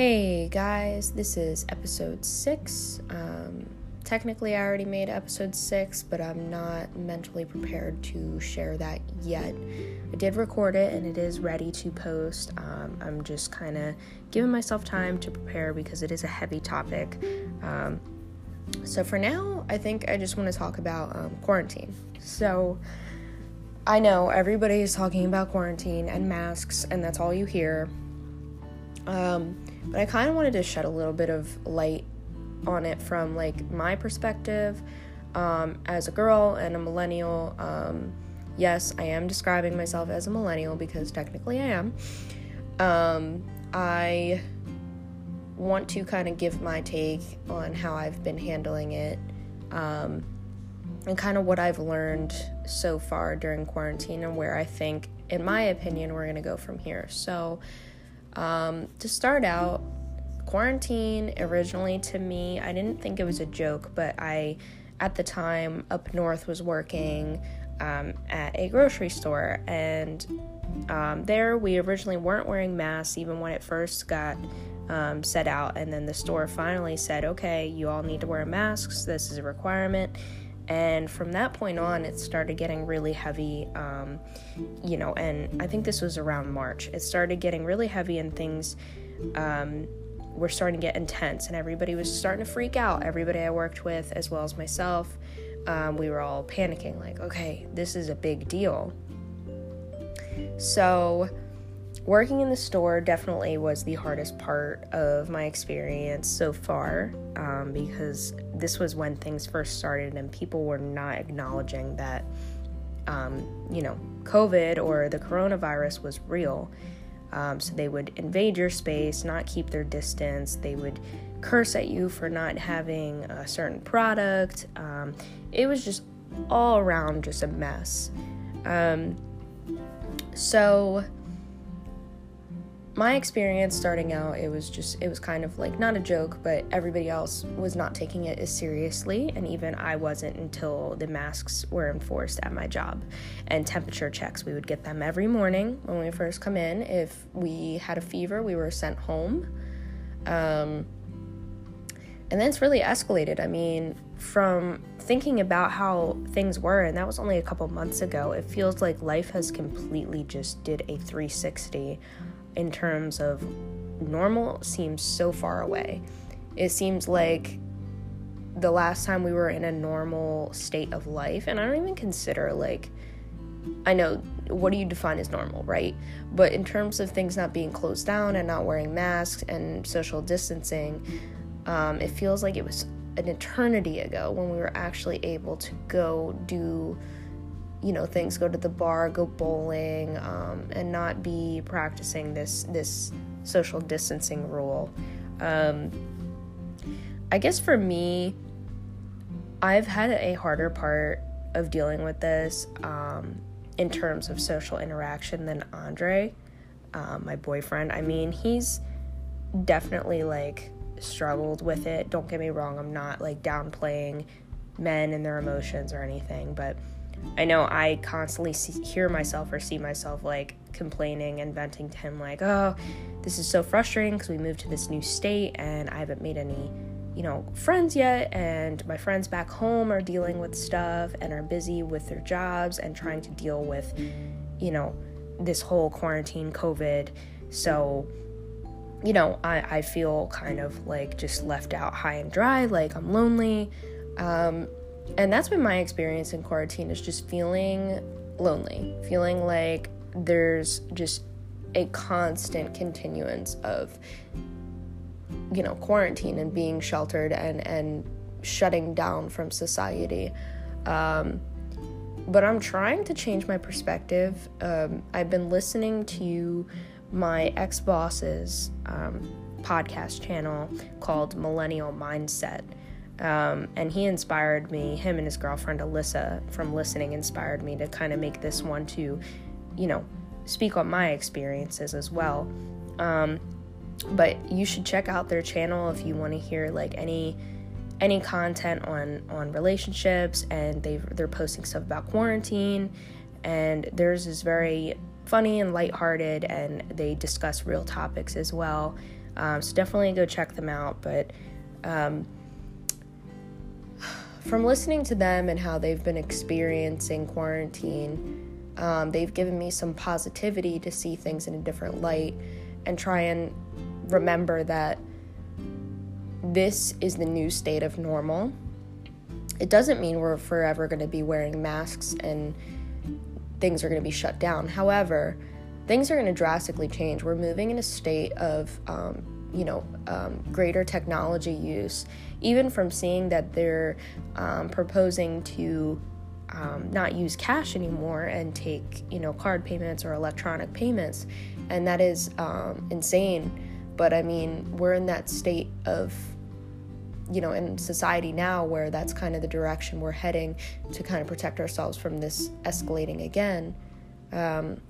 Hey guys, this is episode six. Um, technically, I already made episode six, but I'm not mentally prepared to share that yet. I did record it and it is ready to post. Um, I'm just kind of giving myself time to prepare because it is a heavy topic. Um, so, for now, I think I just want to talk about um, quarantine. So, I know everybody is talking about quarantine and masks, and that's all you hear. Um, but I kind of wanted to shed a little bit of light on it from like my perspective um, as a girl and a millennial. Um, yes, I am describing myself as a millennial because technically I am. Um, I want to kind of give my take on how I've been handling it um, and kind of what I've learned so far during quarantine and where I think, in my opinion, we're going to go from here. So, um, to start out, quarantine originally to me, I didn't think it was a joke, but I, at the time, up north was working um, at a grocery store, and um, there we originally weren't wearing masks even when it first got um, set out, and then the store finally said, okay, you all need to wear masks, this is a requirement. And from that point on, it started getting really heavy, um, you know, and I think this was around March. It started getting really heavy, and things um, were starting to get intense, and everybody was starting to freak out. Everybody I worked with, as well as myself, um, we were all panicking like, okay, this is a big deal. So, working in the store definitely was the hardest part of my experience so far um, because this was when things first started and people were not acknowledging that um, you know covid or the coronavirus was real. Um, so they would invade your space not keep their distance. They would curse at you for not having a certain product. Um, it was just all around just a mess. Um, so my experience starting out it was just it was kind of like not a joke but everybody else was not taking it as seriously and even i wasn't until the masks were enforced at my job. And temperature checks we would get them every morning when we first come in. If we had a fever we were sent home. Um, and then it's really escalated. I mean from thinking about how things were and that was only a couple months ago it feels like life has completely just did a 360 in terms of normal seems so far away. It seems like the last time we were in a normal state of life, and I don't even consider like, I know what do you define as normal, right? But in terms of things not being closed down and not wearing masks and social distancing, um, it feels like it was an eternity ago when we were actually able to go do you know things go to the bar go bowling um, and not be practicing this this social distancing rule. Um, i guess for me i've had a harder part of dealing with this um, in terms of social interaction than andre um, my boyfriend. I mean he's definitely like struggled with it. Don't get me wrong i'm not like downplaying men and their emotions or anything but I know I constantly see, hear myself or see myself like complaining and venting to him, like, oh, this is so frustrating because we moved to this new state and I haven't made any, you know, friends yet. And my friends back home are dealing with stuff and are busy with their jobs and trying to deal with, you know, this whole quarantine COVID. So, you know, I, I feel kind of like just left out high and dry, like I'm lonely. Um, and that's been my experience in quarantine is just feeling lonely, feeling like there's just a constant continuance of you know quarantine and being sheltered and and shutting down from society. Um, but i'm trying to change my perspective. Um, i've been listening to my ex-boss's um, podcast channel called millennial mindset um, and he inspired me, him and his girlfriend Alyssa from listening inspired me to kind of make this one to, you know, speak on my experiences as well. Um, but you should check out their channel if you want to hear like any any content on on relationships and they they're posting stuff about quarantine and theirs is very funny and lighthearted and they discuss real topics as well Um, so definitely go check them out. But um, from listening to them and how they've been experiencing quarantine, um, they've given me some positivity to see things in a different light and try and remember that this is the new state of normal. It doesn't mean we're forever going to be wearing masks and things are going to be shut down. However, things are going to drastically change. We're moving in a state of, um, you know, um, greater technology use, even from seeing that they're um, proposing to um, not use cash anymore and take you know card payments or electronic payments. And that is um, insane. But i mean we're in that state of you know in society now where that's kind of the direction we're heading to kind of protect ourselves from this escalating again. Um,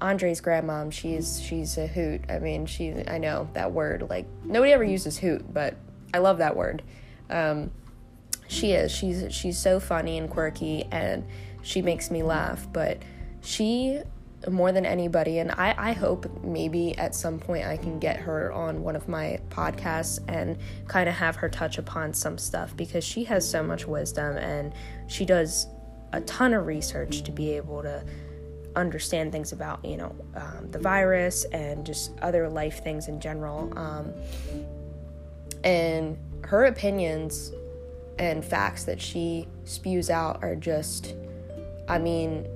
andre's grandmom she's she's a hoot i mean she i know that word like nobody ever uses hoot but i love that word um, she is. She's she's so funny and quirky and she makes me laugh, but she more than anybody and I, I hope maybe at some point I can get her on one of my podcasts and kind of have her touch upon some stuff because she has so much wisdom and she does a ton of research to be able to understand things about you know um, the virus and just other life things in general um, and her opinions and facts that she spews out are just, I mean,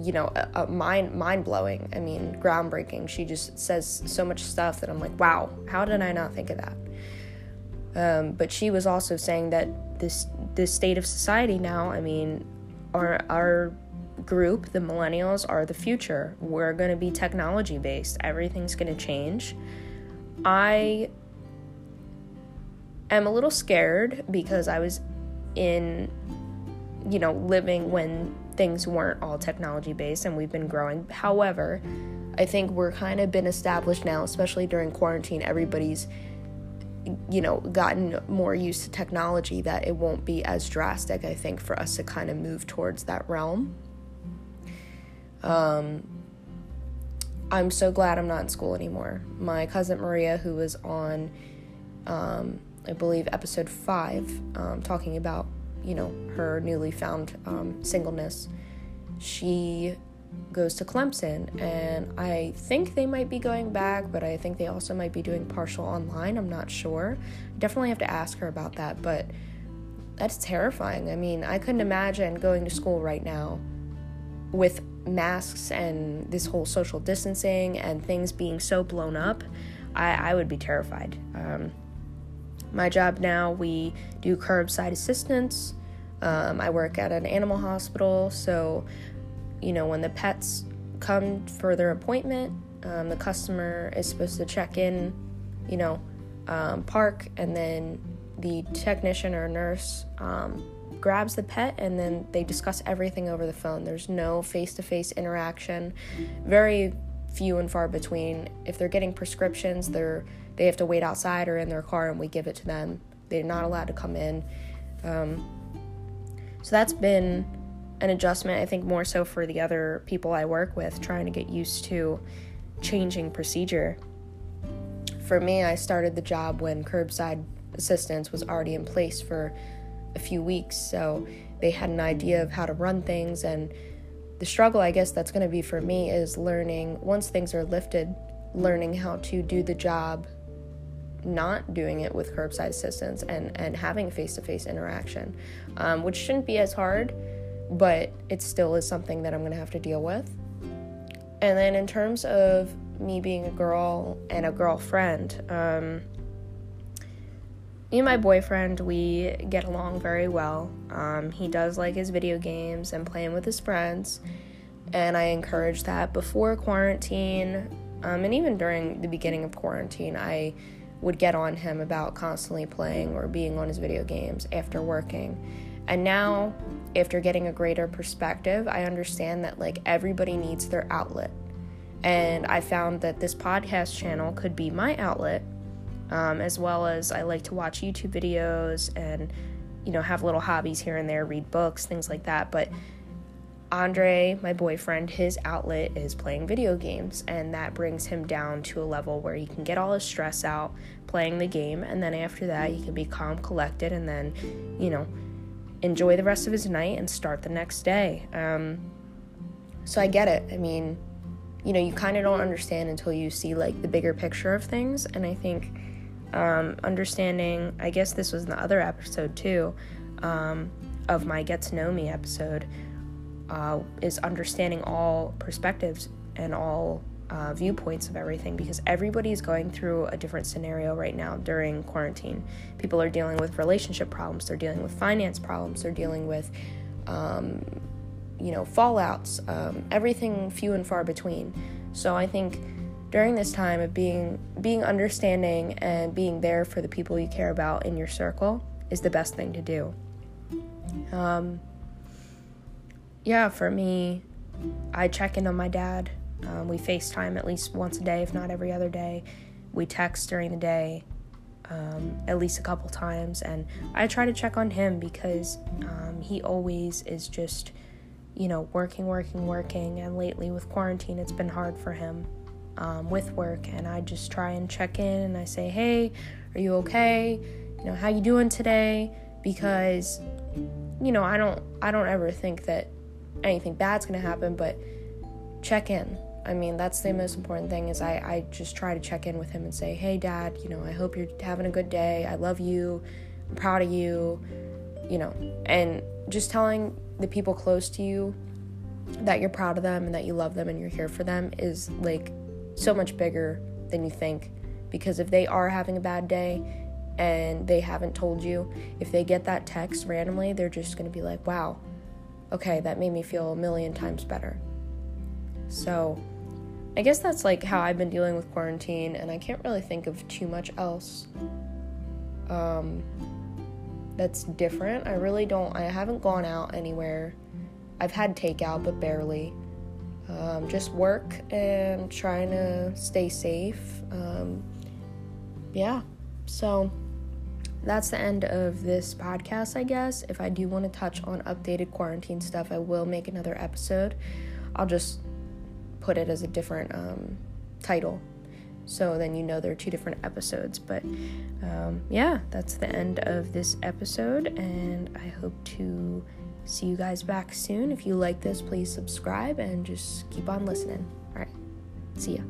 you know, a, a mind mind blowing. I mean, groundbreaking. She just says so much stuff that I'm like, wow, how did I not think of that? Um, but she was also saying that this this state of society now. I mean, our our group, the millennials, are the future. We're going to be technology based. Everything's going to change. I am a little scared because I was in, you know, living when things weren't all technology based and we've been growing. However, I think we're kind of been established now, especially during quarantine. Everybody's, you know, gotten more used to technology that it won't be as drastic, I think, for us to kind of move towards that realm. Um, I'm so glad I'm not in school anymore. My cousin Maria, who was on um, I believe, episode five, um, talking about, you know, her newly found um, singleness. She goes to Clemson, and I think they might be going back, but I think they also might be doing partial online. I'm not sure. Definitely have to ask her about that, but that's terrifying. I mean, I couldn't imagine going to school right now with masks and this whole social distancing and things being so blown up. I, I would be terrified. Um, my job now, we do curbside assistance. Um, I work at an animal hospital, so you know when the pets come for their appointment, um, the customer is supposed to check in, you know, um, park, and then the technician or nurse um, grabs the pet, and then they discuss everything over the phone. There's no face-to-face interaction. Very few and far between. If they're getting prescriptions, they're they have to wait outside or in their car and we give it to them. They're not allowed to come in. Um, so that's been an adjustment, I think, more so for the other people I work with, trying to get used to changing procedure. For me, I started the job when curbside assistance was already in place for a few weeks, so they had an idea of how to run things. And the struggle, I guess, that's going to be for me is learning, once things are lifted, learning how to do the job not doing it with curbside assistance and, and having face to face interaction, um, which shouldn't be as hard, but it still is something that I'm going to have to deal with. And then, in terms of me being a girl and a girlfriend, um, me and my boyfriend, we get along very well. Um, he does like his video games and playing with his friends, and I encourage that before quarantine, um, and even during the beginning of quarantine, I would get on him about constantly playing or being on his video games after working. And now, after getting a greater perspective, I understand that like everybody needs their outlet. And I found that this podcast channel could be my outlet, um, as well as I like to watch YouTube videos and, you know, have little hobbies here and there, read books, things like that. But Andre, my boyfriend, his outlet is playing video games, and that brings him down to a level where he can get all his stress out playing the game, and then after that, he can be calm, collected, and then, you know, enjoy the rest of his night and start the next day. Um, so I get it. I mean, you know, you kind of don't understand until you see like the bigger picture of things, and I think um, understanding, I guess this was in the other episode too, um, of my Get to Know Me episode, uh, is understanding all perspectives and all uh, viewpoints of everything because everybody is going through a different scenario right now during quarantine. People are dealing with relationship problems, they're dealing with finance problems, they're dealing with, um, you know, fallouts, um, everything few and far between. So I think during this time of being being understanding and being there for the people you care about in your circle is the best thing to do. Um, yeah, for me, I check in on my dad. Um, we FaceTime at least once a day, if not every other day. We text during the day um, at least a couple times, and I try to check on him because um, he always is just, you know, working, working, working. And lately with quarantine, it's been hard for him um, with work and I just try and check in and I say, "Hey, are you okay? You know, how you doing today?" Because you know, I don't I don't ever think that anything bad's to happen, but check in. I mean, that's the most important thing is I, I just try to check in with him and say, hey, dad, you know, I hope you're having a good day. I love you. I'm proud of you, you know, and just telling the people close to you that you're proud of them and that you love them and you're here for them is like so much bigger than you think. Because if they are having a bad day and they haven't told you, if they get that text randomly, they're just going to be like, wow, okay, that made me feel a million times better. So, I guess that's like how I've been dealing with quarantine, and I can't really think of too much else um, that's different. I really don't, I haven't gone out anywhere. I've had takeout, but barely um, just work and trying to stay safe. Um, yeah, so that's the end of this podcast, I guess. If I do want to touch on updated quarantine stuff, I will make another episode. I'll just put it as a different um, title so then you know there are two different episodes. But um, yeah, that's the end of this episode, and I hope to see you guys back soon. If you like this, please subscribe and just keep on listening. All right, see ya.